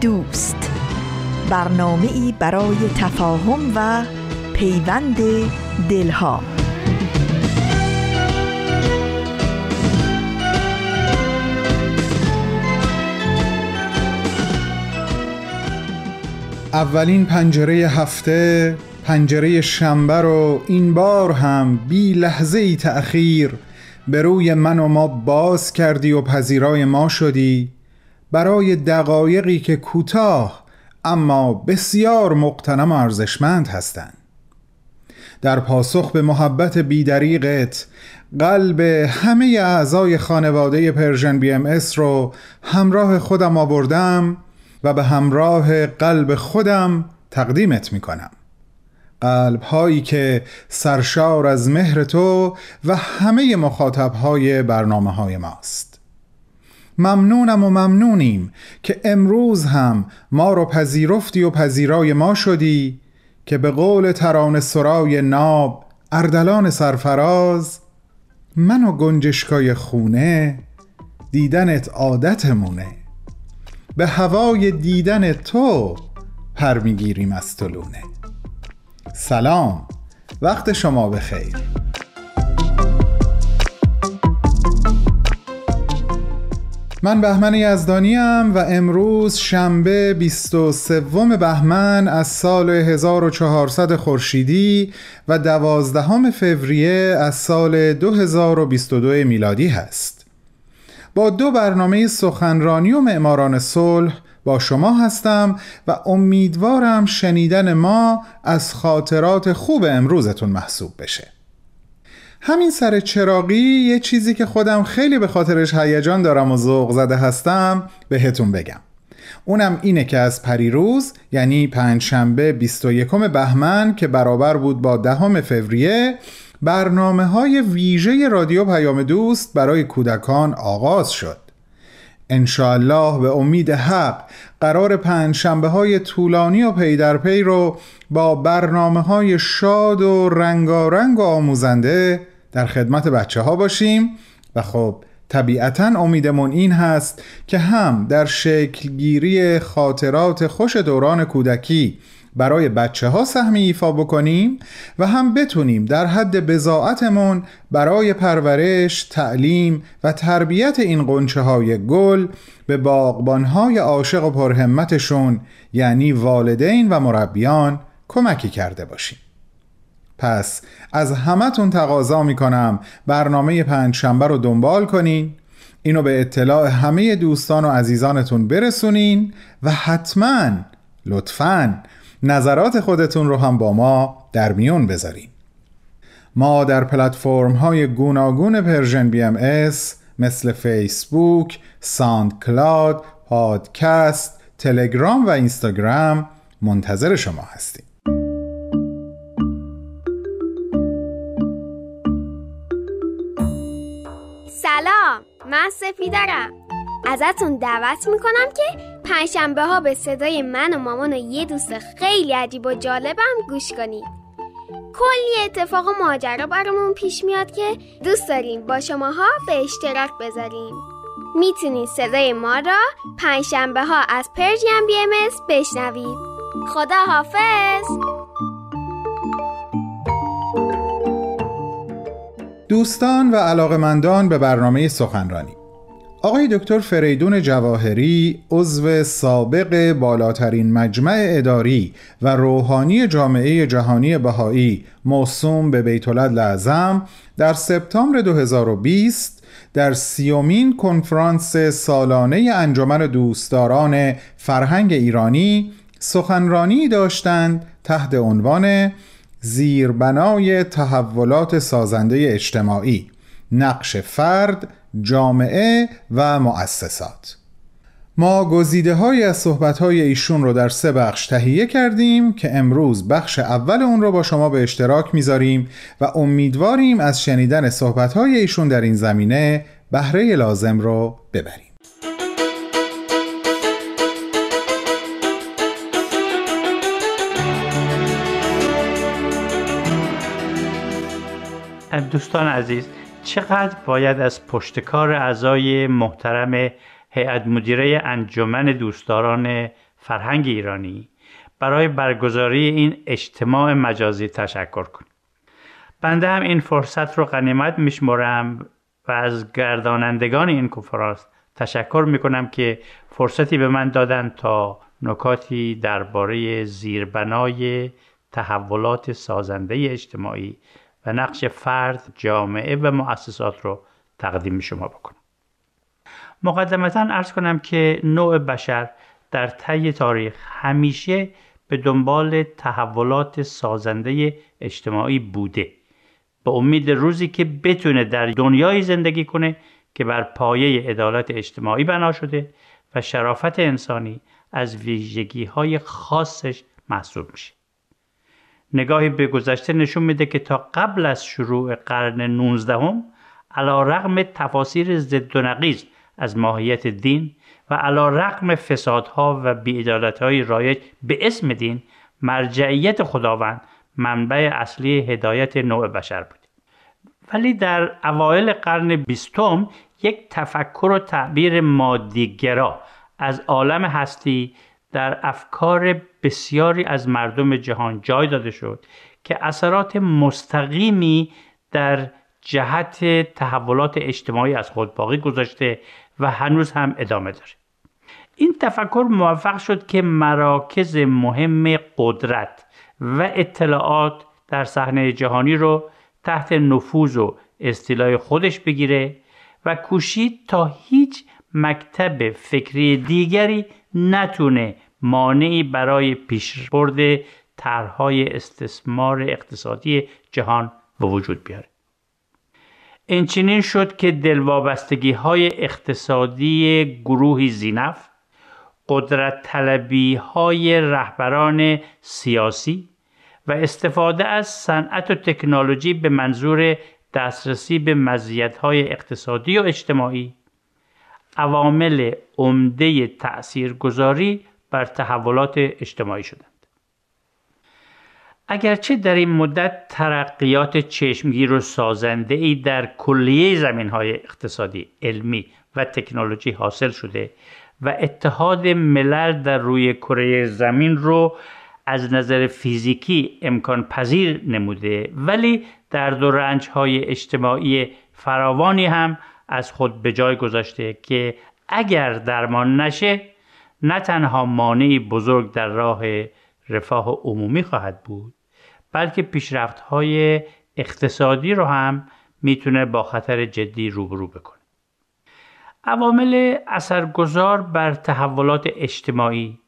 دوست. برنامه ای برای تفاهم و پیوند دلها. اولین پنجره هفته پنجره شنبه رو این بار هم بی لحظه ای تأخیر به روی من و ما باز کردی و پذیرای ما شدی. برای دقایقی که کوتاه اما بسیار مغتنم و ارزشمند هستند. در پاسخ به محبت بی‌دریغت قلب همه اعضای خانواده Persian BMS رو همراه خودم آوردم و به همراه قلب خودم تقدیمت می کنم قلب هایی که سرشار از مهر تو و همه مخاطب های برنامه های ماست. ممنونم و ممنونیم که امروز هم ما رو پذیرفتی و پذیرای ما شدی که به قول تران سرای ناب اردلان سرفراز من و گنجشکای خونه دیدنت عادتمونه. به هوای دیدن تو پر می‌گیریم از طلونه سلام. وقت شما بخیر. من بهمن یزدانیم و امروز شنبه 23 بهمن از سال 1400 خورشیدی و 12 فوریه از سال 2022 میلادی هست. با دو برنامه سخنرانی و معماران صلح با شما هستم و امیدوارم شنیدن ما از خاطرات خوب امروزتون محسوب بشه. همین سر چراقی یه چیزی که خودم خیلی به خاطرش هیجان دارم و ذوق زده هستم بهتون بگم. اونم اینه که از پریروز یعنی پنجشنبه 21 بهمن که برابر بود با دهم فوریه برنامه های ویژه رادیو پیام دوست برای کودکان آغاز شد. انشاالله به امید حق قرار پنج شنبه های طولانی و پی در پی رو با برنامه های شاد و رنگارنگ و آموزنده در خدمت بچه ها باشیم. و خب طبیعتا امیدمون این هست که هم در شکلگیری خاطرات خوش دوران کودکی برای بچه ها سهمی ایفا بکنیم و هم بتونیم در حد بزاعتمون برای پرورش، تعلیم و تربیت این قنچه های گل به باقبان های عاشق و پرهمتشون یعنی والدین و مربیان کمکی کرده باشیم. پس از همتون تقاضا می‌کنم. برنامه پنج شنبه رو دنبال کنین. اینو به اطلاع همه دوستان و عزیزانتون برسونین و حتما لطفاً نظرات خودتون رو هم با ما در میون بذارین. ما در پلتفرم های گوناگون Persian BMS مثل فیسبوک، ساند کلاد، پادکست، تلگرام و اینستاگرام منتظر شما هستیم. من سفیدرم ازتون دعوت می‌کنم که پنجشنبه ها به صدای من و مامان و یه دوست خیلی عجیب و جالبم گوش کنید. کلی اتفاق و ماجرا برامون پیش میاد که دوست داریم با شماها به اشتراک بذاریم. می‌تونید صدای ما را پنجشنبه ها از پرژیم بی ام بشنوید. خدا حافظ دوستان و علاقمندان به برنامه سخنرانی. آقای دکتر فریدون جواهری عضو سابق بالاترین مجمع اداری و روحانی جامعه جهانی بهایی موسوم به بیت لعظم در سپتامبر 2020 در سیومین کنفرانس سالانه انجمن دوستداران فرهنگ ایرانی سخنرانی داشتند تحت عنوان زیربنای تحولات سازنده اجتماعی نقش فرد جامعه و مؤسسات. ما گزیده های از صحبت های ایشون رو در سه بخش تهیه کردیم که امروز بخش اول اون رو با شما به اشتراک می‌ذاریم و امیدواریم از شنیدن صحبت های ایشون در این زمینه بهره لازم رو ببریم. دوستان عزیز چقدر باید از پشتکار اعضای محترم هیئت مدیره انجمن دوستداران فرهنگ ایرانی برای برگزاری این اجتماع مجازی تشکر کنیم بنده هم این فرصت رو غنیمت میشمرم و از گردانندگان این کنفرانس تشکر می‌کنم که فرصتی به من دادن تا نکاتی درباره زیربنای تحولات سازنده اجتماعی نقش فرد، جامعه و مؤسسات رو تقدیم شما بکنم. مقدمتا ارز کنم که نوع بشر در طی تاریخ همیشه به دنبال تحولات سازنده اجتماعی بوده به امید روزی که بتونه در دنیای زندگی کنه که بر پایه عدالت اجتماعی بنا شده و شرافت انسانی از ویژگی های خاصش محسوب میشه نگاهی به گذشته نشون میده که تا قبل از شروع قرن 19 هم علا رغم تفاسیر ضد و نقیز از ماهیت دین و علا رقم فسادها و بیعدالتهای رایج به اسم دین مرجعیت خداوند منبع اصلی هدایت نوع بشر بود. ولی در اوایل قرن بیستم یک تفکر و تعبیر مادیگرا از عالم هستی در افکار بسیاری از مردم جهان جای داده شد که اثرات مستقیمی در جهت تحولات اجتماعی از خود باقی گذاشته و هنوز هم ادامه داره. این تفکر موفق شد که مراکز مهم قدرت و اطلاعات در صحنه جهانی رو تحت نفوذ و استیلای خودش بگیره و کوشید تا هیچ مکتب فکری دیگری نتونه مانعی برای پیشبرد طرحهای استثمار اقتصادی جهان به وجود بیاره. اینچنین شد که دلوابستگی های اقتصادی گروهی زینف قدرت طلبی های رهبران سیاسی و استفاده از صنعت و تکنولوژی به منظور دسترسی به های اقتصادی و اجتماعی عوامل عمده تأثیرگذاری بر تحولات اجتماعی شدند. اگرچه در این مدت ترقیات چشمگیر و سازنده ای در کلیه زمین های اقتصادی، علمی و تکنولوژی حاصل شده و اتحاد ملل در روی کره زمین رو از نظر فیزیکی امکان پذیر نموده ولی در دو رنج های اجتماعی فراوانی هم از خود به جای گذاشته که اگر درمان نشه نه تنها مانعی بزرگ در راه رفاه عمومی خواهد بود بلکه پیشرفت های اقتصادی رو هم می‌تونه با خطر جدی روبرو بکنه. عوامل اثرگذار بر تحولات اجتماعی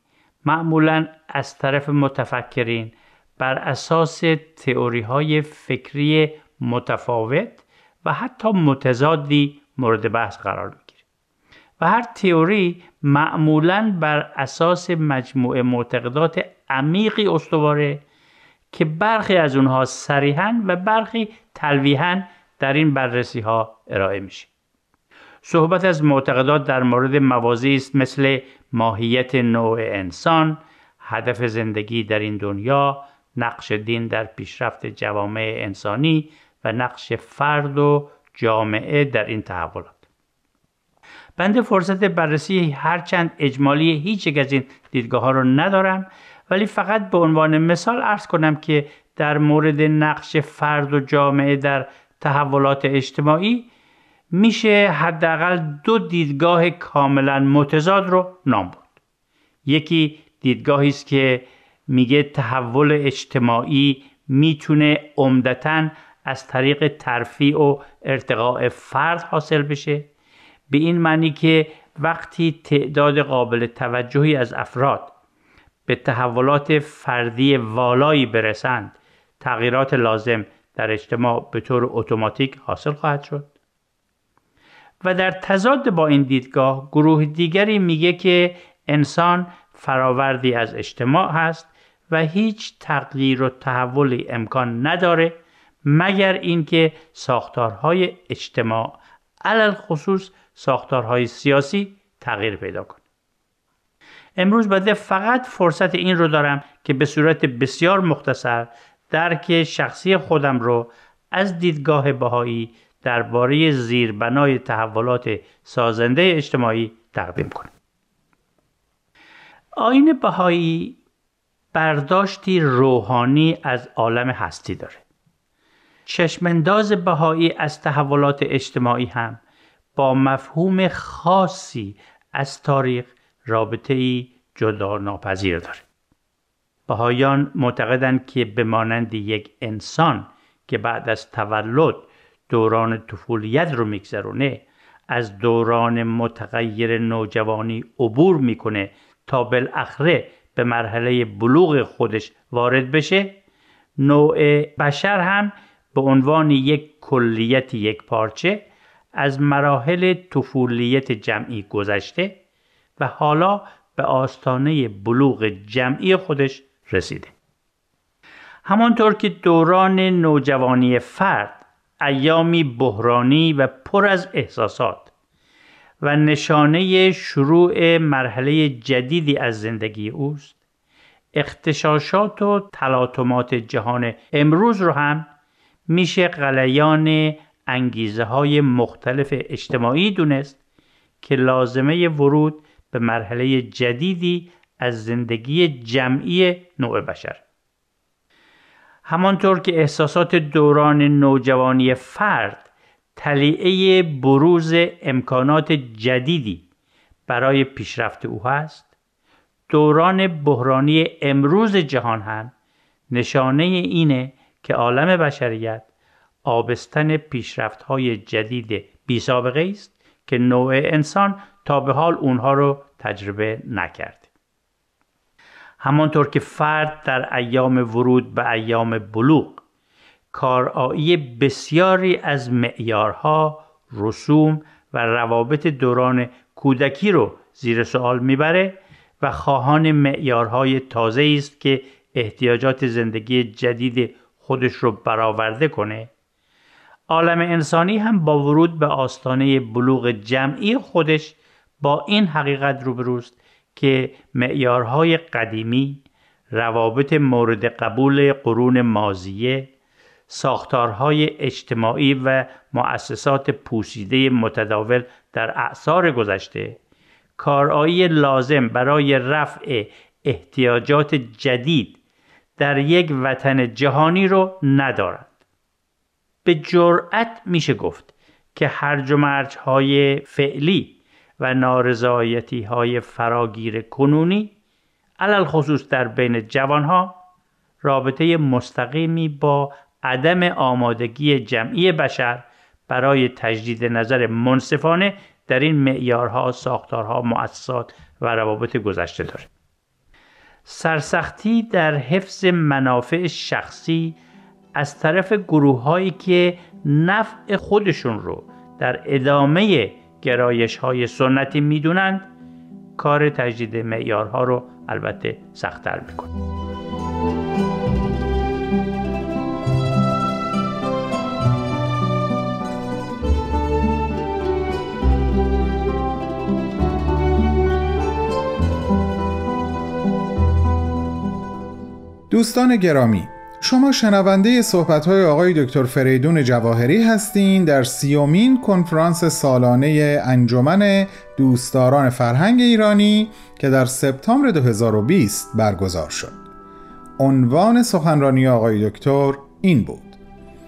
معمولا از طرف متفکرین بر اساس تئوری های فکری متفاوت و حتی متضادی مورد بحث قرار می‌گیره. و هر تئوری معمولا بر اساس مجموعه معتقدات عمیقی استواره که برخی از اونها صریحا و برخی تلویحا در این بررسی ها ارائه میشه. صحبت از معتقدات در مورد موازی است مثل ماهیت نوع انسان هدف زندگی در این دنیا نقش دین در پیشرفت جوامع انسانی و نقش فرد و جامعه در این تحولات. بنده فرصت بررسی هرچند اجمالی هیچ یک از این دیدگاه ها رو ندارم ولی فقط به عنوان مثال ارز کنم که در مورد نقش فرد و جامعه در تحولات اجتماعی میشه حداقل دو دیدگاه کاملا متضاد رو نام برد. یکی دیدگاهی است که میگه تحول اجتماعی می‌تونه عمدتا از طریق ترفیع و ارتقاء فرد حاصل بشه. به این معنی که وقتی تعداد قابل توجهی از افراد به تحولات فردی والایی برسند تغییرات لازم در اجتماع به طور اتوماتیک حاصل خواهد شد. و در تضاد با این دیدگاه گروه دیگری میگه که انسان فراوردی از اجتماع هست و هیچ تغییر و تحولی امکان نداره مگر اینکه ساختارهای اجتماع علل خصوص ساختارهای سیاسی تغییر پیدا کنه امروز بده فقط فرصت این رو دارم که به صورت بسیار مختصر درک شخصی خودم رو از دیدگاه بهایی درباره زیربنای تحولات سازنده اجتماعی تقدیم کنم. آین بهایی برداشتی روحانی از عالم هستی داره. چشمنداز بهایی از تحولات اجتماعی هم با مفهوم خاصی از تاریخ رابطه ای جدا ناپذیر داره. بهایان معتقدند که به مانند یک انسان که بعد از تولد دوران طفولیت رو میگذرونه از دوران متغیر نوجوانی عبور می‌کنه تا بالاخره به مرحله بلوغ خودش وارد بشه نوع بشر هم به عنوان یک کلیت یک پارچه از مراحل طفولیت جمعی گذشته و حالا به آستانه بلوغ جمعی خودش رسیده. همانطور که دوران نوجوانی فرد ایامی بحرانی و پر از احساسات و نشانه شروع مرحله جدیدی از زندگی اوست اختشاشات و تلاطمات جهان امروز رو هم میشه غلیان انگیزه های مختلف اجتماعی دونست که لازمه ورود به مرحله جدیدی از زندگی جمعی نوع بشر. همانطور که احساسات دوران نوجوانی فرد تلیعه بروز امکانات جدیدی برای پیشرفت او هست دوران بحرانی امروز جهان هم نشانه اینه که عالم بشریت آبستن پیشرفت های جدید بی سابقه است که نوع انسان تا به حال اونها رو تجربه نکرد. همانطور که فرد در ایام ورود به ایام بلوغ کارایی بسیاری از معیارها، رسوم و روابط دوران کودکی رو زیر سوال می‌بره و خواهان معیارهای تازه است که احتیاجات زندگی جدید خودش رو برآورده کنه. عالم انسانی هم با ورود به آستانه بلوغ جمعی خودش با این حقیقت روبروست که معیارهای قدیمی روابط مورد قبول قرون مازیه ساختارهای اجتماعی و مؤسسات پوسیده متداول در اعثار گذشته کارایی لازم برای رفع احتیاجات جدید در یک وطن جهانی رو ندارند به جرأت میشه گفت که هرج و مرج های فعلی و نارضایتی های فراگیر کنونی علل خصوص در بین جوانها رابطه مستقیمی با عدم آمادگی جمعی بشر برای تجدید نظر منصفانه در این معیارها، ساختارها، مؤسسات و روابط گذشته داره. سرسختی در حفظ منافع شخصی از طرف گروه هایی که نفع خودشون رو در ادامه گرایش های سنتی می‌دونند کار تجدید معیارها رو البته سختتر می‌کنه. دوستان گرامی شما شنونده صحبت های آقای دکتر فریدون جواهری هستین در سیومین کنفرانس سالانه انجمن دوستداران فرهنگ ایرانی که در سپتامبر 2020 برگزار شد. عنوان سخنرانی آقای دکتر این بود: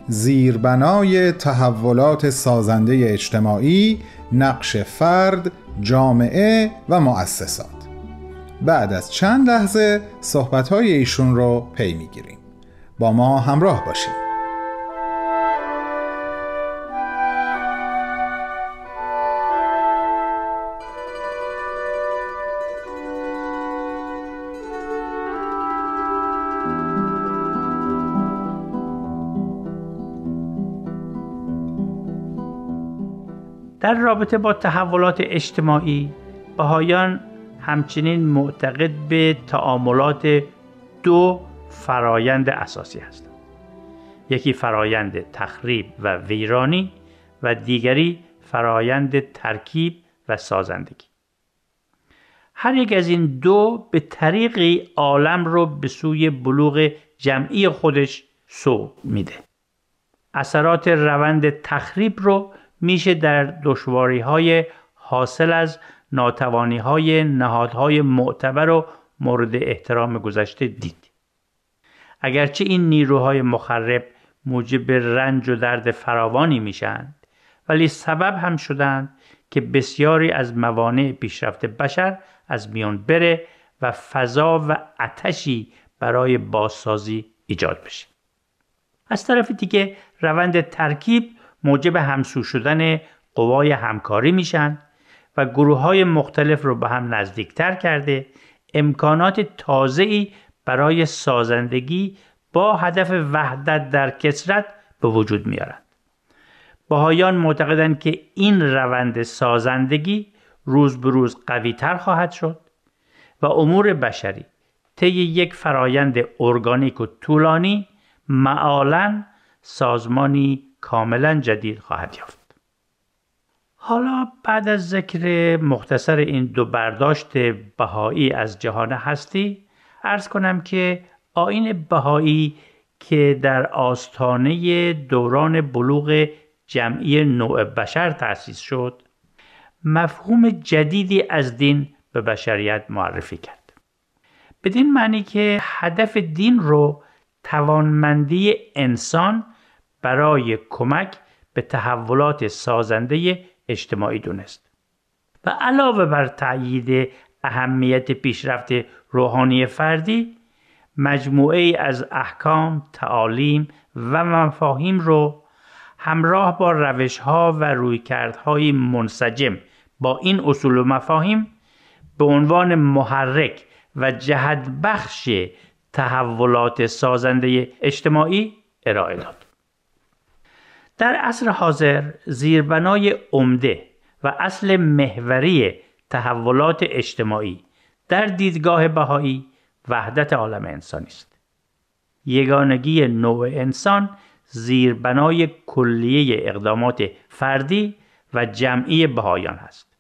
زیربنای تحولات سازنده اجتماعی، نقش فرد، جامعه و مؤسسات. بعد از چند لحظه صحبت‌های ایشون رو پی می‌گیریم. با ما همراه باشید در رابطه با تحولات اجتماعی بهایان همچنین معتقد به تعاملات دو فرایند اساسی هستند. یکی فرایند تخریب و ویرانی و دیگری فرایند ترکیب و سازندگی. هر یک از این دو به طریقی عالم رو به سوی بلوغ جمعی خودش سو میده. اثرات روند تخریب رو میشه در دشواری های حاصل از ناتوانی های نهادهای معتبر و مورد احترام گذشته دید. اگرچه این نیروهای مخرب موجب رنج و درد فراوانی میشند ولی سبب هم شدند که بسیاری از موانع پیشرفت بشر از میان بره و فضا و اتشی برای بازسازی ایجاد بشه. از طرف دیگه روند ترکیب موجب همسو شدن قوای همکاری میشن و گروه های مختلف رو به هم نزدیکتر کرده امکانات تازه‌ای برای سازندگی با هدف وحدت در کسرت به وجود میارند. باهایان معتقدند که این روند سازندگی روز به روز قوی تر خواهد شد و امور بشری طی یک فرایند ارگانیک و طولانی معالا سازمانی کاملا جدید خواهد یافت. حالا بعد از ذکر مختصر این دو برداشت بهایی از جهان هستی ارز کنم که آین بهایی که در آستانه دوران بلوغ جمعی نوع بشر تأسیس شد مفهوم جدیدی از دین به بشریت معرفی کرد. بدین معنی که هدف دین رو توانمندی انسان برای کمک به تحولات سازنده اجتماعی دونست و علاوه بر تأیید اهمیت پیشرفت روحانی فردی مجموعه از احکام، تعالیم و مفاهیم رو همراه با روش ها و رویکردهای منسجم با این اصول و مفاهیم به عنوان محرک و جهت بخش تحولات سازنده اجتماعی ارائه داد. در عصر حاضر زیربنای عمده و اصل محوری تحولات اجتماعی در دیدگاه بهایی وحدت عالم انسانی است. یگانگی نوع انسان زیربنای کلیه اقدامات فردی و جمعی بهایان است.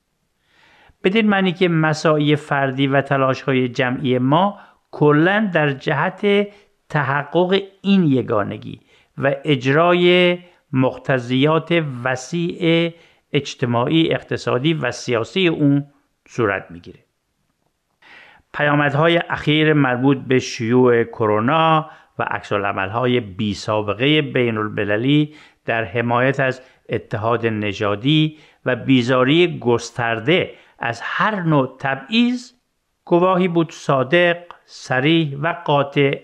بدین معنی که مساعی فردی و تلاش های جمعی ما کلا در جهت تحقق این یگانگی و اجرای مقتضیات وسیع اجتماعی اقتصادی و سیاسی اون صورت می‌گیره. پیامدهای اخیر مربوط به شیوع کرونا و عکس های بی سابقه بین المللی در حمایت از اتحاد نژادی و بیزاری گسترده از هر نوع تبعیض گواهی بود صادق، سریح و قاطع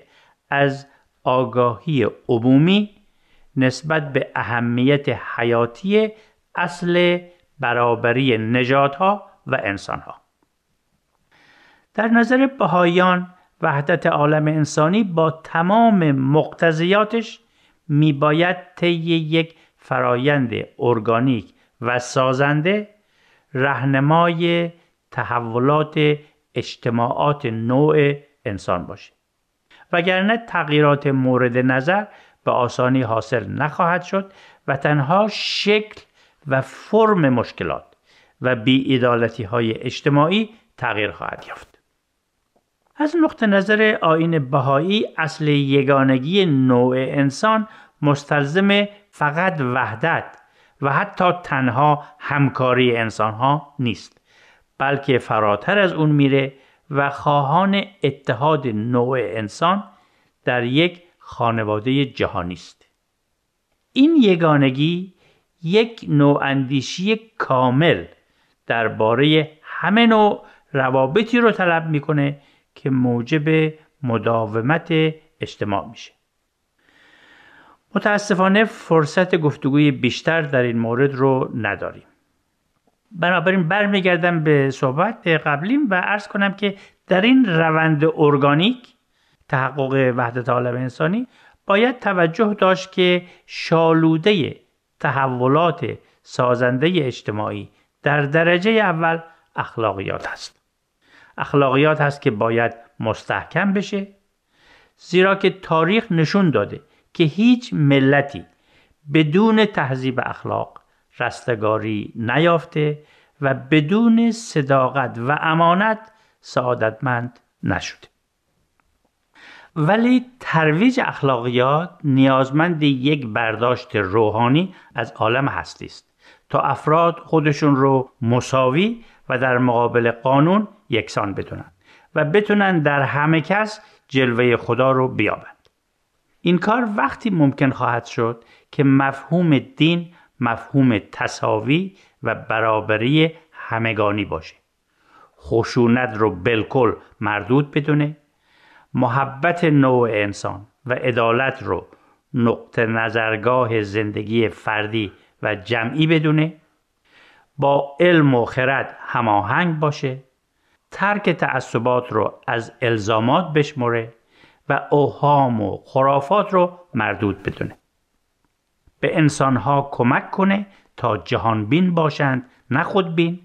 از آگاهی عمومی نسبت به اهمیت حیاتی اصل برابری نژادها و انسانها. در نظر بهایان وحدت عالم انسانی با تمام مقتضیاتش میباید طی یک فرایند ارگانیک و سازنده رهنمای تحولات اجتماعات نوع انسان باشه. وگرنه تغییرات مورد نظر به آسانی حاصل نخواهد شد و تنها شکل و فرم مشکلات و بیعدالتی های اجتماعی تغییر خواهد یافت. از نقطه نظر آین بهایی اصل یگانگی نوع انسان مستلزم فقط وحدت و حتی تنها همکاری انسان ها نیست بلکه فراتر از اون میره و خواهان اتحاد نوع انسان در یک خانواده جهانی است. این یگانگی یک نوع اندیشی کامل درباره همه نوع روابطی رو طلب می‌کنه که موجب مداومت اجتماع میشه. متاسفانه فرصت گفتگوی بیشتر در این مورد رو نداریم. بنابراین برمیگردم به صحبت قبلیم و عرض کنم که در این روند ارگانیک تحقق وحدت عالم انسانی باید توجه داشت که شالوده تحولات سازنده اجتماعی در درجه اول اخلاقیات است. اخلاقیات هست که باید مستحکم بشه زیرا که تاریخ نشون داده که هیچ ملتی بدون تهذیب اخلاق رستگاری نیافته و بدون صداقت و امانت سعادتمند نشده ولی ترویج اخلاقیات نیازمند یک برداشت روحانی از عالم هستی است تا افراد خودشون رو مساوی و در مقابل قانون یکسان بدونن و بتونن در همه کس جلوه خدا رو بیابند. این کار وقتی ممکن خواهد شد که مفهوم دین مفهوم تصاوی و برابری همگانی باشه. خشونت رو بالکل مردود بدونه محبت نوع انسان و عدالت رو نقطه نظرگاه زندگی فردی و جمعی بدونه با علم و خرد هماهنگ باشه ترک تعصبات رو از الزامات بشمره و اوهام و خرافات رو مردود بدونه. به انسانها کمک کنه تا جهانبین باشند نه خودبین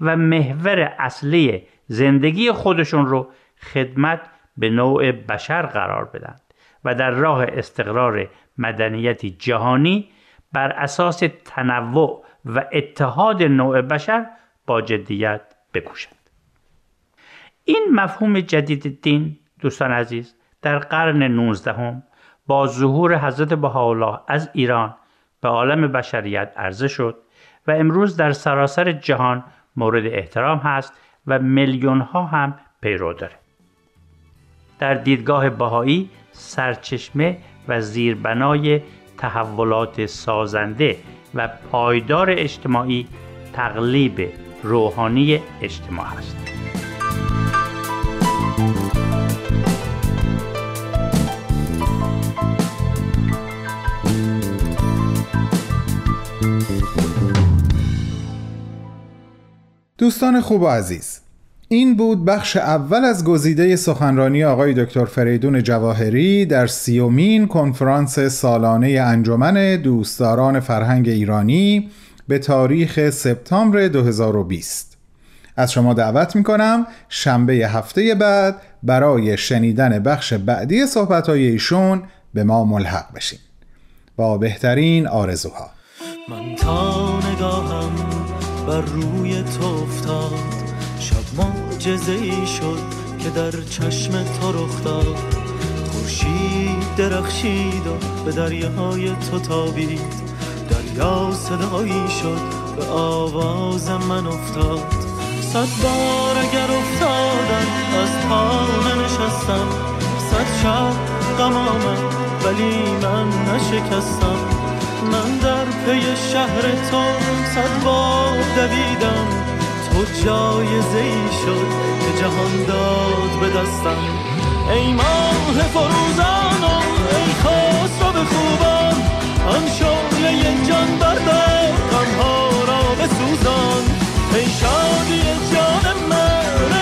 و محور اصلی زندگی خودشون رو خدمت به نوع بشر قرار بدن و در راه استقرار مدنیتی جهانی بر اساس تنوع و اتحاد نوع بشر با جدیت بکوشند. این مفهوم جدید دین دوستان عزیز در قرن 19 با ظهور حضرت بهاءالله از ایران به عالم بشریت عرضه شد و امروز در سراسر جهان مورد احترام هست و میلیون ها هم پیرو داره. در دیدگاه بهایی سرچشمه و زیربنای تحولات سازنده و پایدار اجتماعی تقلیب روحانی اجتماع است. دوستان خوب و عزیز این بود بخش اول از گزیده سخنرانی آقای دکتر فریدون جواهری در سیومین کنفرانس سالانه انجمن دوستداران فرهنگ ایرانی به تاریخ سپتامبر 2020 از شما دعوت می کنم شنبه هفته بعد برای شنیدن بخش بعدی صحبتهای ایشون به ما ملحق بشین. با بهترین آرزوها. من تا نگاهم بر روی تو افتاد. شب معجزه ای شد که در چشم تو رخ داد. خورشید درخشید و به دریاهای تو تابید. دریا صدایی شد به آواز من افتاد. صد بار اگر افتادم از پا نشستم صد شب غم ولی من نشکستم. من در پی شهر تو صد بار دویدم. تو جایزه ای شد که جهان داد به دستم؟ ای ماه فروزان و ای خسرو به خوبان آن شعله جان بردار غمها را بسوزان. ای شادی جان من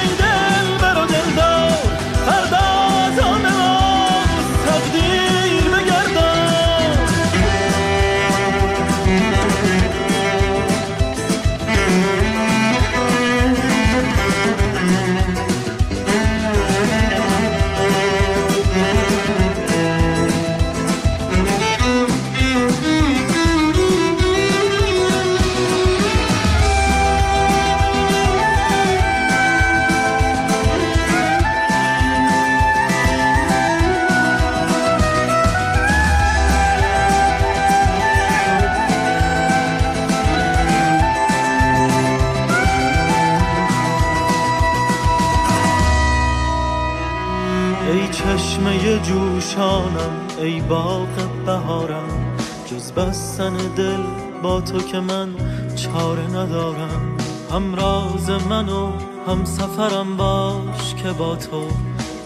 بستن دل با تو که من چاره ندارم. هم راز من و هم سفرم باش که با تو.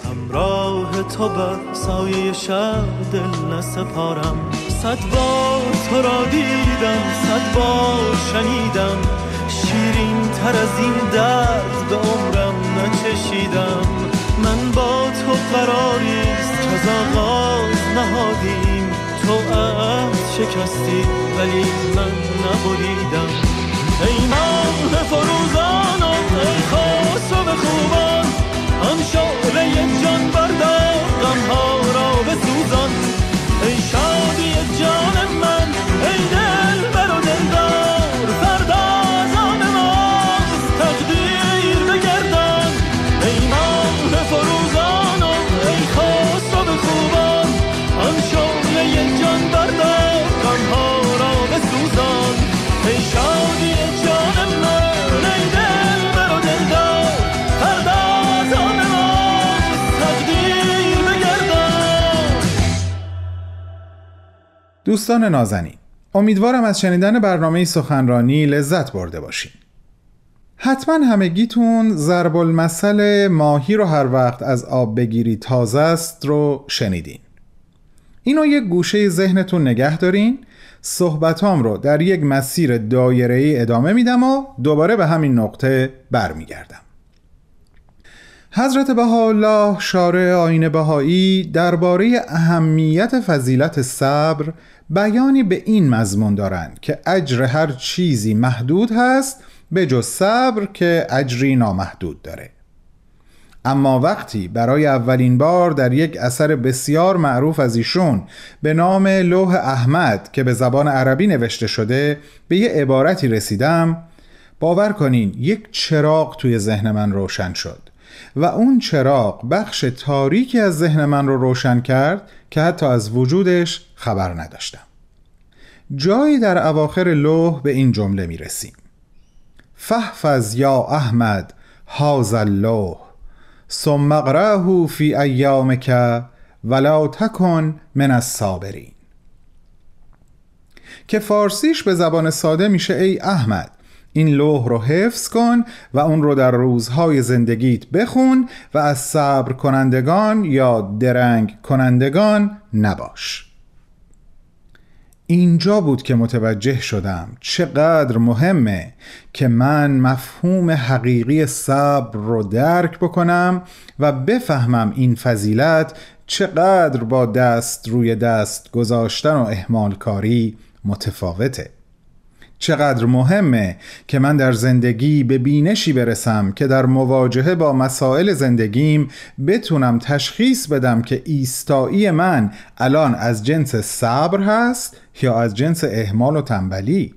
همراه تو بر سایه شب دل نسپارم. صد بار تو را دیدم صد بار شنیدم. شیرین تر از این درد به عمرم نچشیدم. من با تو قراریست که از آغاز نهادیم. تو شکستی ولی من نبریدم. ای ماه فروزان و ای خسرو خوبان آن شعله جان بردار غمها را بسوزان. ای شادی جان دوستان نازنین امیدوارم از شنیدن برنامه سخنرانی لذت برده باشین. حتما همگیتون ضرب المثل ماهی رو هر وقت از آب بگیری تازه است رو شنیدین. اینو یک گوشه ذهنتون نگه دارین. صحبتام رو در یک مسیر دایره‌ای ادامه میدم و دوباره به همین نقطه برمیگردم. حضرت بهاءالله شارع آین بهایی درباره اهمیت فضیلت صبر بیانی به این مضمون دارند که اجر هر چیزی محدود هست به جز صبر که اجری نامحدود داره. اما وقتی برای اولین بار در یک اثر بسیار معروف از ایشون به نام لوح احمد که به زبان عربی نوشته شده به یه عبارتی رسیدم باور کنین یک چراغ توی ذهن من روشن شد و اون چراغ بخش تاریکی از ذهن من رو روشن کرد که حتی از وجودش خبر نداشتم. جایی در اواخر لوح به این جمله می رسیم فحفظ یا احمد هاز اللوح ثم اقرأه فی ایامک ولا تکن من الصابرین. که فارسیش به زبان ساده میشه ای احمد این لوح رو حفظ کن و اون رو در روزهای زندگیت بخون و از صبر کنندگان یا درنگ کنندگان نباش. اینجا بود که متوجه شدم چقدر مهمه که من مفهوم حقیقی صبر رو درک بکنم و بفهمم این فضیلت چقدر با دست روی دست گذاشتن و احمال کاری متفاوته. چقدر مهمه که من در زندگی به بینشی برسم که در مواجهه با مسائل زندگیم بتونم تشخیص بدم که ایستایی من الان از جنس صبر هست یا از جنس اهمال و تنبلی.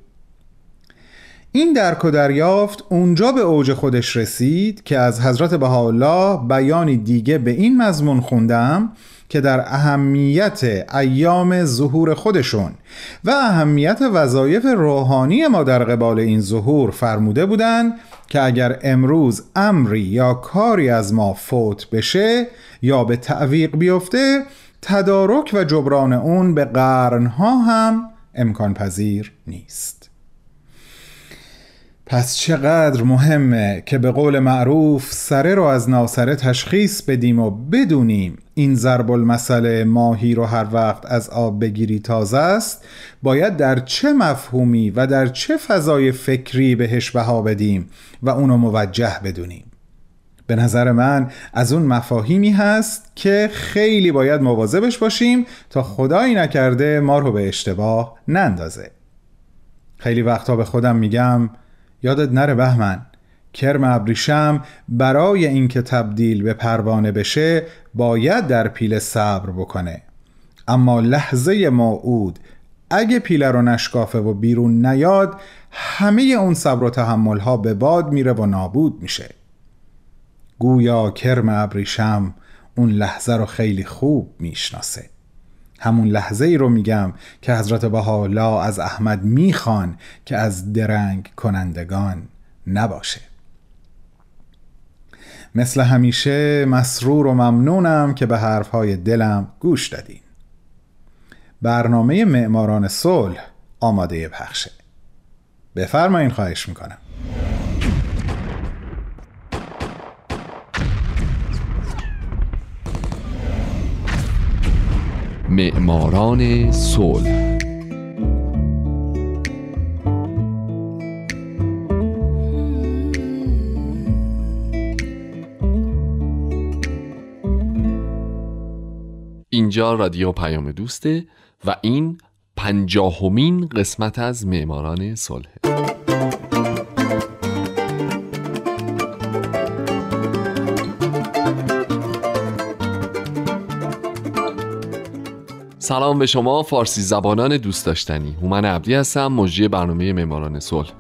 این درک و دریافت اونجا به اوج خودش رسید که از حضرت بهاءالله بیانی دیگه به این مضمون خوندم که در اهمیت ایام ظهور خودشون و اهمیت وظایف روحانی ما در قبال این ظهور فرموده بودند که اگر امروز امری یا کاری از ما فوت بشه یا به تعویق بیفته تدارک و جبران اون به قرنها هم امکان پذیر نیست. پس چقدر مهمه که به قول معروف سره رو از ناسره تشخیص بدیم و بدونیم این ضرب المثل ماهی رو هر وقت از آب بگیری تازه است باید در چه مفهومی و در چه فضای فکری بهش بها بدیم و اونو موجه بدونیم. به نظر من از اون مفاهیمی هست که خیلی باید مواظبش باشیم تا خدایی نکرده ما رو به اشتباه نندازه. خیلی وقتا به خودم میگم یادت نره بهمن کرم ابریشم برای اینکه تبدیل به پروانه بشه باید در پیله صبر بکنه. اما لحظه موعود اگه پیله رو نشکافه و بیرون نیاد همه اون صبر و تحمل ها به باد میره و نابود میشه. گویا کرم ابریشم اون لحظه رو خیلی خوب می‌شناسه. همون لحظه ای رو میگم که حضرت بهاءالله از احمد می‌خوان که از درنگ کنندگان نباشه. مثل همیشه مسرور و ممنونم که به حرفهای دلم گوش دادین. برنامه معماران صلح آماده پخشه بفرمایین خواهش می‌کنم. معماران صلح. اینجا رادیو پیام دوسته و این پنجاهمین قسمت از معماران صلح. سلام به شما فارسی زبانان دوست داشتنی. هومن عبدی هستم مجری برنامه معماران صلح.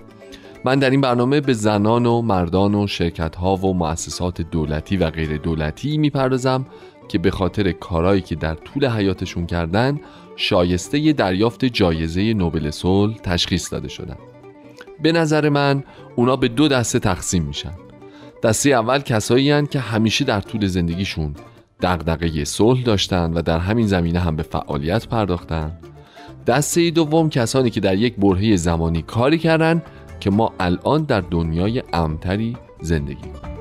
من در این برنامه به زنان و مردان و شرکت ها و مؤسسات دولتی و غیر دولتی می‌پردازم که به خاطر کارهایی که در طول حیاتشون کردن شایسته دریافت جایزه نوبل صلح تشخیص داده شدن. به نظر من اونا به دو دسته تقسیم میشن. دسته اول کسایی که همیشه در طول زندگیشون دغدغه صلح داشتن و در همین زمینه هم به فعالیت پرداختن. دسته دوم کسانی که در یک برهه زمانی کاری کردن که ما الان در دنیای امتری زندگی کنیم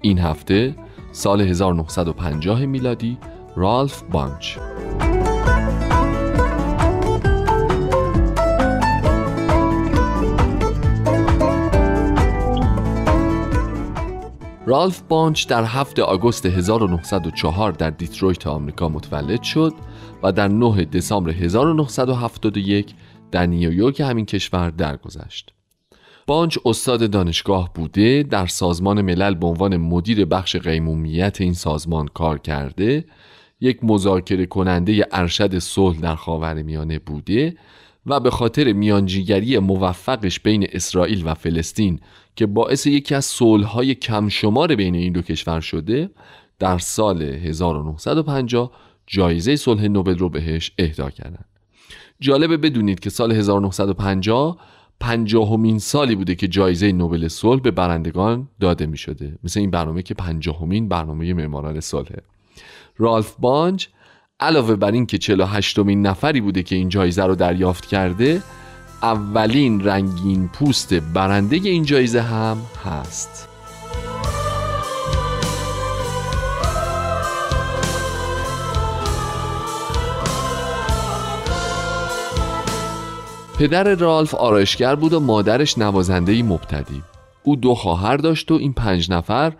این هفته سال 1950 میلادی رالف بانچ. رالف بانچ در 7 آگوست 1904 در دیترویت آمریکا متولد شد و در 9 دسامبر 1971 در نیویورک همین کشور درگذشت. بانچ استاد دانشگاه بوده در سازمان ملل به عنوان مدیر بخش قیمومیت این سازمان کار کرده یک مذاکره کننده ارشد صلح در خاورمیانه بوده و به خاطر میانجیگری موفقش بین اسرائیل و فلسطین که باعث یکی از صلح‌های کم شمار بین این دو کشور شده در سال 1950 جایزه صلح نوبل رو بهش اهدا کردند. جالبه بدونید که سال 1950 پنجاهمین سالی بوده که جایزه نوبل صلح به برندگان داده می شده مثل این برنامه که پنجاهمین برنامه معماران صلحه رالف بانج علاوه بر این که 48 مین نفری بوده که این جایزه رو دریافت کرده اولین رنگین پوست برنده این جایزه هم هست. پدر رالف آرایشگر بود و مادرش نوازنده مبتدی. او دو خواهر داشت و این پنج نفر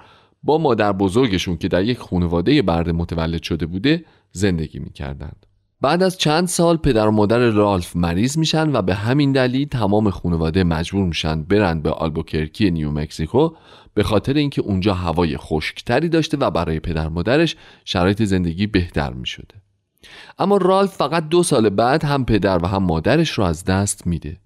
با مادر بزرگشون که در یک خانواده برده متولد شده بوده زندگی می‌کردند. بعد از چند سال پدر و مادر رالف مریض میشن و به همین دلیل تمام خانواده مجبور میشن برند به آلبوکرکی نیو مکزیکو به خاطر اینکه اونجا هوای خشکتری داشته و برای پدر مادرش شرایط زندگی بهتر می‌شده. اما رالف فقط دو سال بعد هم پدر و هم مادرش رو از دست میده.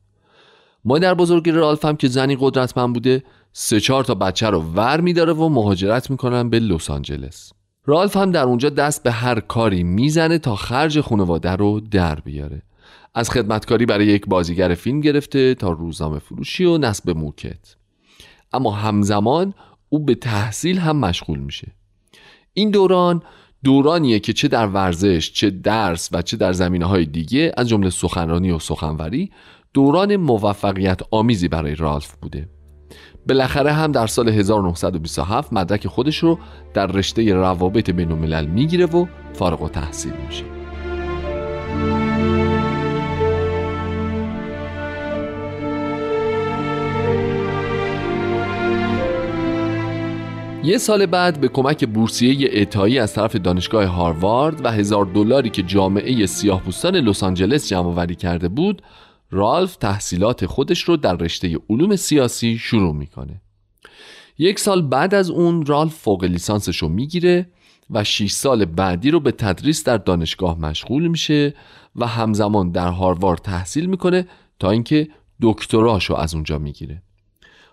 مادر بزرگ رالف هم که زنی قدرتمند بوده سه چهار تا بچه رو ور میداره و مهاجرت می‌کنن به لس آنجلس. رالف هم در اونجا دست به هر کاری می‌زنه تا خرج خانواده رو در بیاره. از خدمتکاری برای یک بازیگر فیلم گرفته تا روزنامه فروشی و نصب موکت. اما همزمان او به تحصیل هم مشغول میشه. این دوران دورانیه که چه در ورزش چه درس و چه در زمینه های دیگه از جمله سخنرانی و سخنوری دوران موفقیت آمیزی برای رالف بوده. بالاخره هم در سال 1927 مدرک خودش رو در رشته روابط بین الملل می‌گیره و فارغ و تحصیل میشه. یه سال بعد به کمک بورسیه اعطایی از طرف دانشگاه هاروارد و هزار دلاری که جامعه سیاهپوستان لس آنجلس جمع کرده بود رالف تحصیلات خودش رو در رشته علوم سیاسی شروع می‌کنه. یک سال بعد از اون رالف فوق لیسانسش رو می‌گیره و 6 سال بعدی رو به تدریس در دانشگاه مشغول میشه و همزمان در هاروارد تحصیل می‌کنه تا اینکه دکتراشو از اونجا می‌گیره.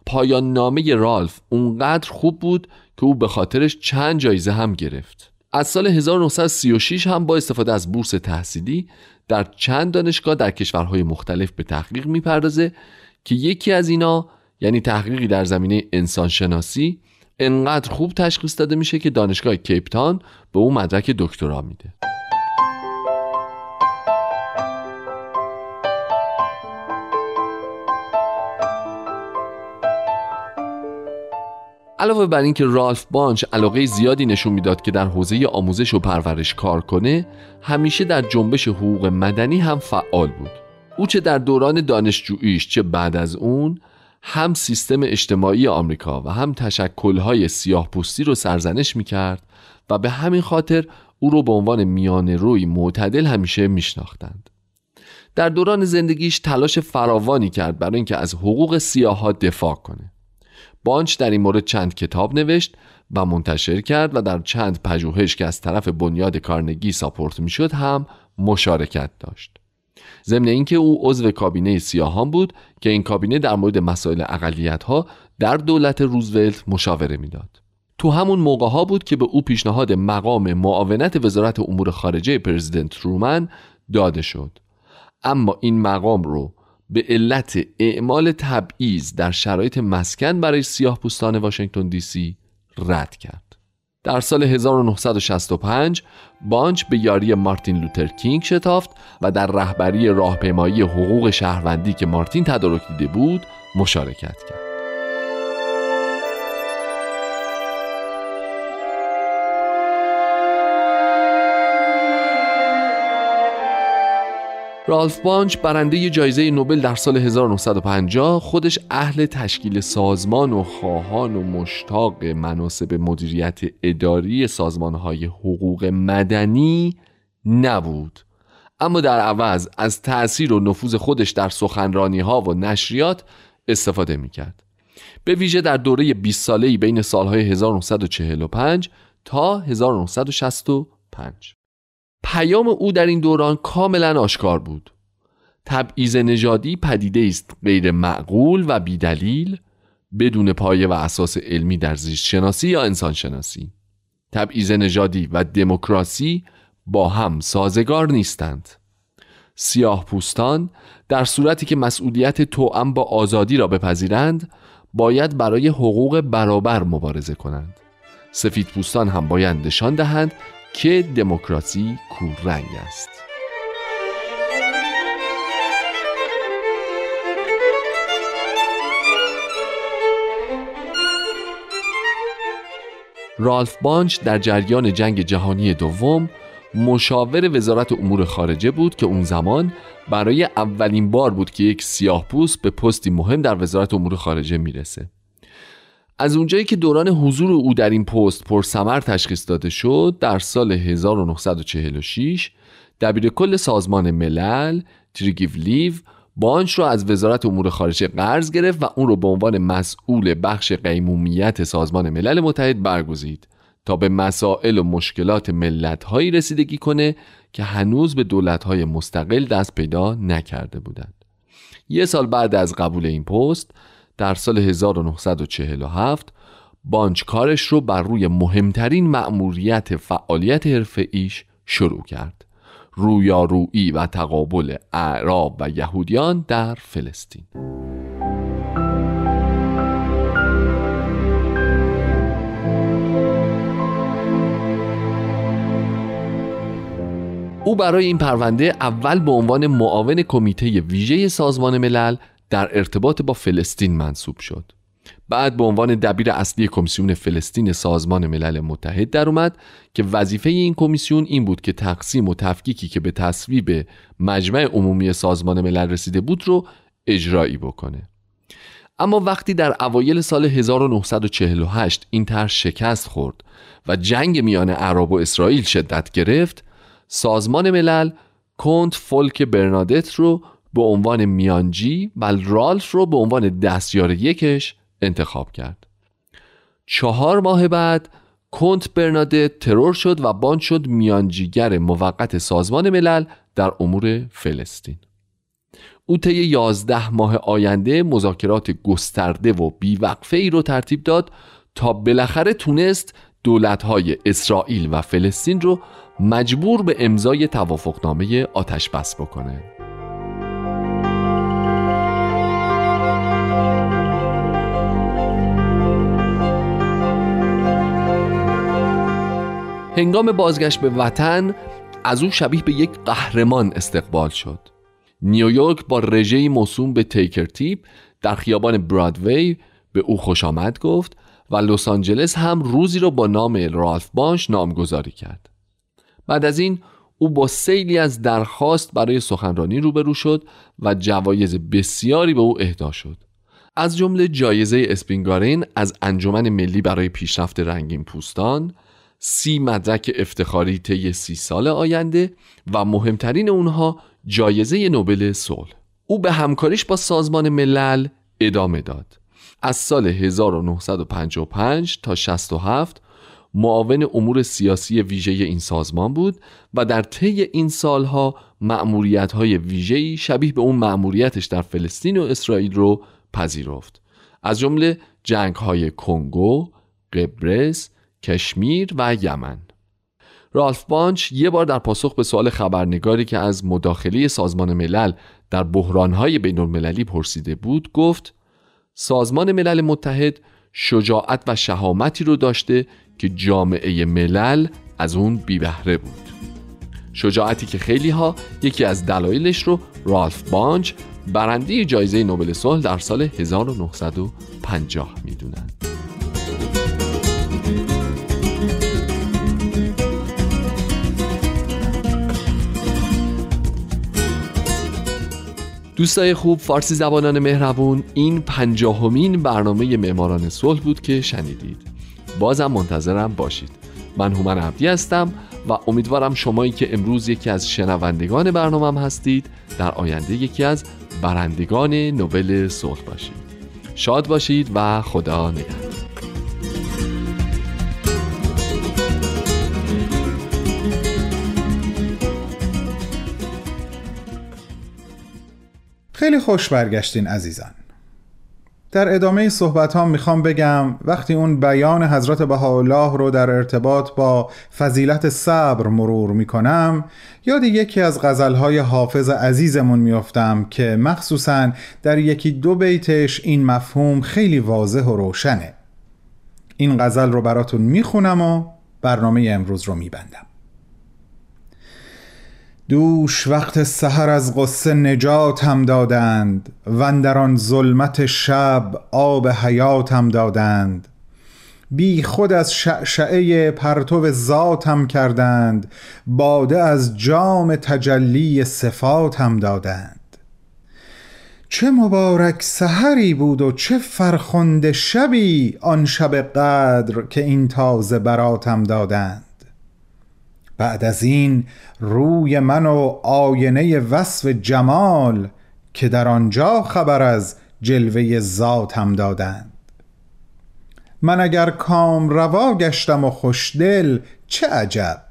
پایان نامه رالف اونقدر خوب بود که او به خاطرش چند جایزه هم گرفت. از سال 1936 هم با استفاده از بورس تحصیلی در چند دانشگاه در کشورهای مختلف به تحقیق می‌پردازه که یکی از اینا یعنی تحقیقی در زمینه انسانشناسی انقدر خوب تشخیص داده میشه که دانشگاه کیپتان به او مدرک دکترا میده. علاوه بر اینکه رالف بانچ علاقه زیادی نشون می‌داد که در حوزه آموزش و پرورش کار کنه همیشه در جنبش حقوق مدنی هم فعال بود او چه در دوران دانشجوییش چه بعد از اون هم سیستم اجتماعی آمریکا و هم تشکلهای سیاه پوستی رو سرزنش می کرد و به همین خاطر او رو به عنوان میان روی معتدل همیشه میشناختند. در دوران زندگیش تلاش فراوانی کرد برای اینکه از حقوق سیاها دفاع کنه. بانچ در این مورد چند کتاب نوشت و منتشر کرد و در چند پژوهش که از طرف بنیاد کارنگی ساپورت می‌شد هم مشارکت داشت. ضمن اینکه او عضو کابینه سیاهان بود که این کابینه در مورد مسائل اقلیت ها در دولت روزولت مشاوره می‌داد. تو همون موقع ها بود که به او پیشنهاد مقام معاونت وزارت امور خارجه پرزیدنت رومن داده شد. اما این مقام رو به علت اعمال تبعیض در شرایط مسکن برای سیاه پوستان واشنگتن دی سی رد کرد. در سال 1965 بانچ به یاری مارتین لوتر کینگ شتافت و در رهبری راهپیمایی حقوق شهروندی که مارتین تدارک دیده بود مشارکت کرد. رالف بانچ برنده جایزه نوبل در سال 1950 خودش اهل تشکیل سازمان و خواهان و مشتاق مناسب مدیریت اداری سازمانهای حقوق مدنی نبود اما در عوض از تأثیر و نفوذ خودش در سخنرانی ها و نشریات استفاده می کرد. به ویژه در دوره 20 ساله‌ای بین سالهای 1945 تا 1965 پیام او در این دوران کاملا آشکار بود. تبعیض نژادی پدیده است غیر معقول و بیدلیل بدون پایه و اساس علمی در زیست شناسی یا انسان شناسی تبعیض نژادی و دموکراسی با هم سازگار نیستند. سیاه پوستان در صورتی که مسئولیت توأم با آزادی را بپذیرند باید برای حقوق برابر مبارزه کنند. سفید پوستان هم باید نشان دهند که دموکراسی کوررنگ است. رالف بانچ در جریان جنگ جهانی دوم مشاور وزارت امور خارجه بود که اون زمان برای اولین بار بود که یک سیاه پوست به پستی مهم در وزارت امور خارجه می‌رسه. از اونجایی که دوران حضور او در این پست پرسمر تشخیص داده شد در سال 1946 دبیر کل سازمان ملل لیو بانچ را از وزارت امور خارجه قرض گرفت و اون رو به عنوان مسئول بخش قیمومیت سازمان ملل متحد برگزید تا به مسائل و مشکلات ملتهایی رسیدگی کنه که هنوز به دولتهای مستقل دست پیدا نکرده بودند. یه سال بعد از قبول این پست در سال 1947 بانچ کارش رو بر روی مهمترین مأموریت فعالیت حرفه ایش شروع کرد. رویارویی و تقابل اعراب و یهودیان در فلسطین. او برای این پرونده اول به عنوان معاون کمیته ویژه سازمان ملل در ارتباط با فلسطین منصوب شد. بعد به عنوان دبیر اصلی کمیسیون فلسطین سازمان ملل متحد در اومد که وظیفه این کمیسیون این بود که تقسیم و تفکیکی که به تصویب مجمع عمومی سازمان ملل رسیده بود رو اجرایی بکنه. اما وقتی در اوایل سال 1948 این طرح شکست خورد و جنگ میان عرب و اسرائیل شدت گرفت سازمان ملل کنت فولک برنادت رو به عنوان میانجی و رالف رو به عنوان دستیار یکش انتخاب کرد. چهار ماه بعد کنت برنادت ترور شد و باند شد میانجیگر موقت سازمان ملل در امور فلسطین. او طی یازده ماه آینده مذاکرات گسترده و بیوقفه ای رو ترتیب داد تا بالاخره تونست دولتهای اسرائیل و فلسطین رو مجبور به امضای توافقنامه آتش بس بکنه. هنگام بازگشت به وطن از او شبیه به یک قهرمان استقبال شد. نیویورک با رژه موسوم به تیکر تیپ در خیابان برادوی به او خوش آمد گفت و لس آنجلس هم روزی را با نام رالف بانش نامگذاری کرد. بعد از این او با سیلی از درخواست برای سخنرانی روبرو شد و جوایز بسیاری به او اهدا شد. از جمله جایزه اسپینگارین از انجمن ملی برای پیشرفت رنگین پوستان سی مدرک افتخاری طی سی سال آینده و مهمترین اونها جایزه نوبل صلح. او به همکاریش با سازمان ملل ادامه داد. از سال 1955 تا 67 معاون امور سیاسی ویژه این سازمان بود و در طی این سالها معمولیت های ویژه‌ای شبیه به اون معمولیتش در فلسطین و اسرائیل رو پذیرفت. از جمله جنگ های کنگو، قبرس، کشمیر و یمن رالف بانچ یه بار در پاسخ به سوال خبرنگاری که از مداخله سازمان ملل در بحرانهای بین المللی پرسیده بود گفت سازمان ملل متحد شجاعت و شهامتی رو داشته که جامعه ملل از اون بی بهره بود شجاعتی که خیلی ها یکی از دلایلش رو رالف بانچ برنده جایزه نوبل صلح در سال 1950 می‌دونند. دوستای خوب فارسی زبانان مهربون این پنجاهمین برنامه معماران صلح بود که شنیدید. بازم منتظرم باشید. من هومن عبدی هستم و امیدوارم شمایی که امروز یکی از شنوندگان برنامه هستید در آینده یکی از برندگان نوبل صلح باشید. شاد باشید و خدا نگهدار. خیلی خوش برگشتین عزیزان. در ادامه صحبت ها می‌خوام بگم وقتی اون بیان حضرت بهاءالله رو در ارتباط با فضیلت صبر مرور می‌کنم یاد یکی از غزلهای حافظ عزیزمون میافتم که مخصوصا در یکی دو بیتش این مفهوم خیلی واضح و روشنه. این غزل رو براتون می‌خونم و برنامه امروز رو میبندم. دوش وقت سحر از غصه نجاتم دادند و در آن ظلمت شب آب حیاتم دادند. بی خود از شعشعه پرتو ذاتم کردند باده از جام تجلی صفاتم دادند. چه مبارک سحری بود و چه فرخنده شبی آن شب قدر که این تازه براتم دادند. بعد از این روی من و آینه وصف جمال که در آنجا خبر از جلوه ذاتم دادند. من اگر کام روا گشتم و خوشدل چه عجب؟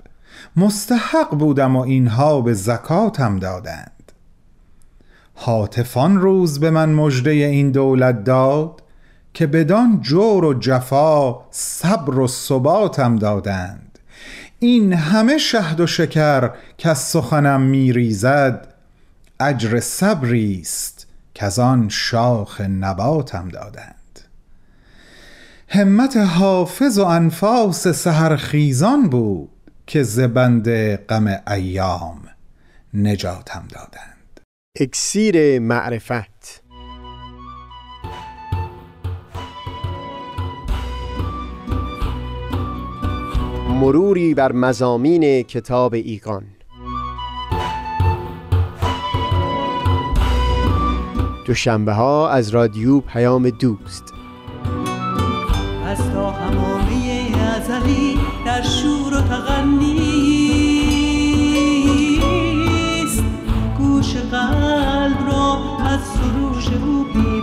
مستحق بودم و اینها به زکاتم دادند. حاطفان روز به من مژده این دولت داد که بدان جور و جفا صبر و ثباتم دادند. این همه شهد و شکر که از سخنم میریزد اجر صبری است که از آن شاخ نباتم دادند. همت حافظ و انفاس سهرخیزان بود که زبند غم ایام نجاتم دادند. اکسیر معرفت مروری بر مزامین کتاب ایقان. دوشنبه ها از رادیو پیام دوست. از تا همامه ازلی در شور و تغنیست گوش قلب را از سروش او بی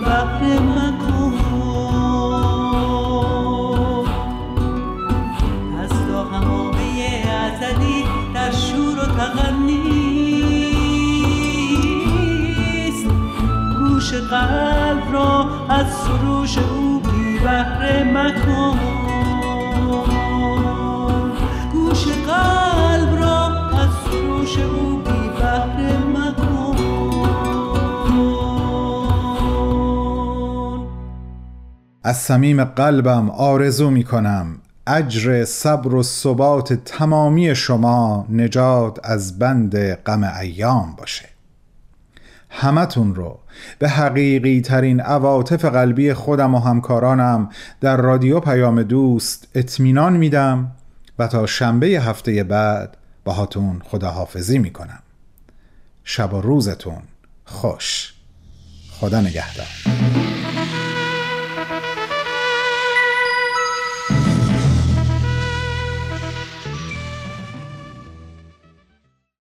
قلب را از سروش او بی بهره مکن. گوش قلب را از سروش او بی بهره مکن. از صمیم قلبم آرزو می کنم. اجر صبر و ثبات تمامی شما نجات از بند غم ایام باشه. همتون رو. به حقیقی ترین عواطف قلبی خودم و همکارانم در رادیو پیام دوست اطمینان میدم و تا شنبه هفته بعد باهاتون خداحافظی می‌کنم. شب و روزتون خوش. خدا نگهدار.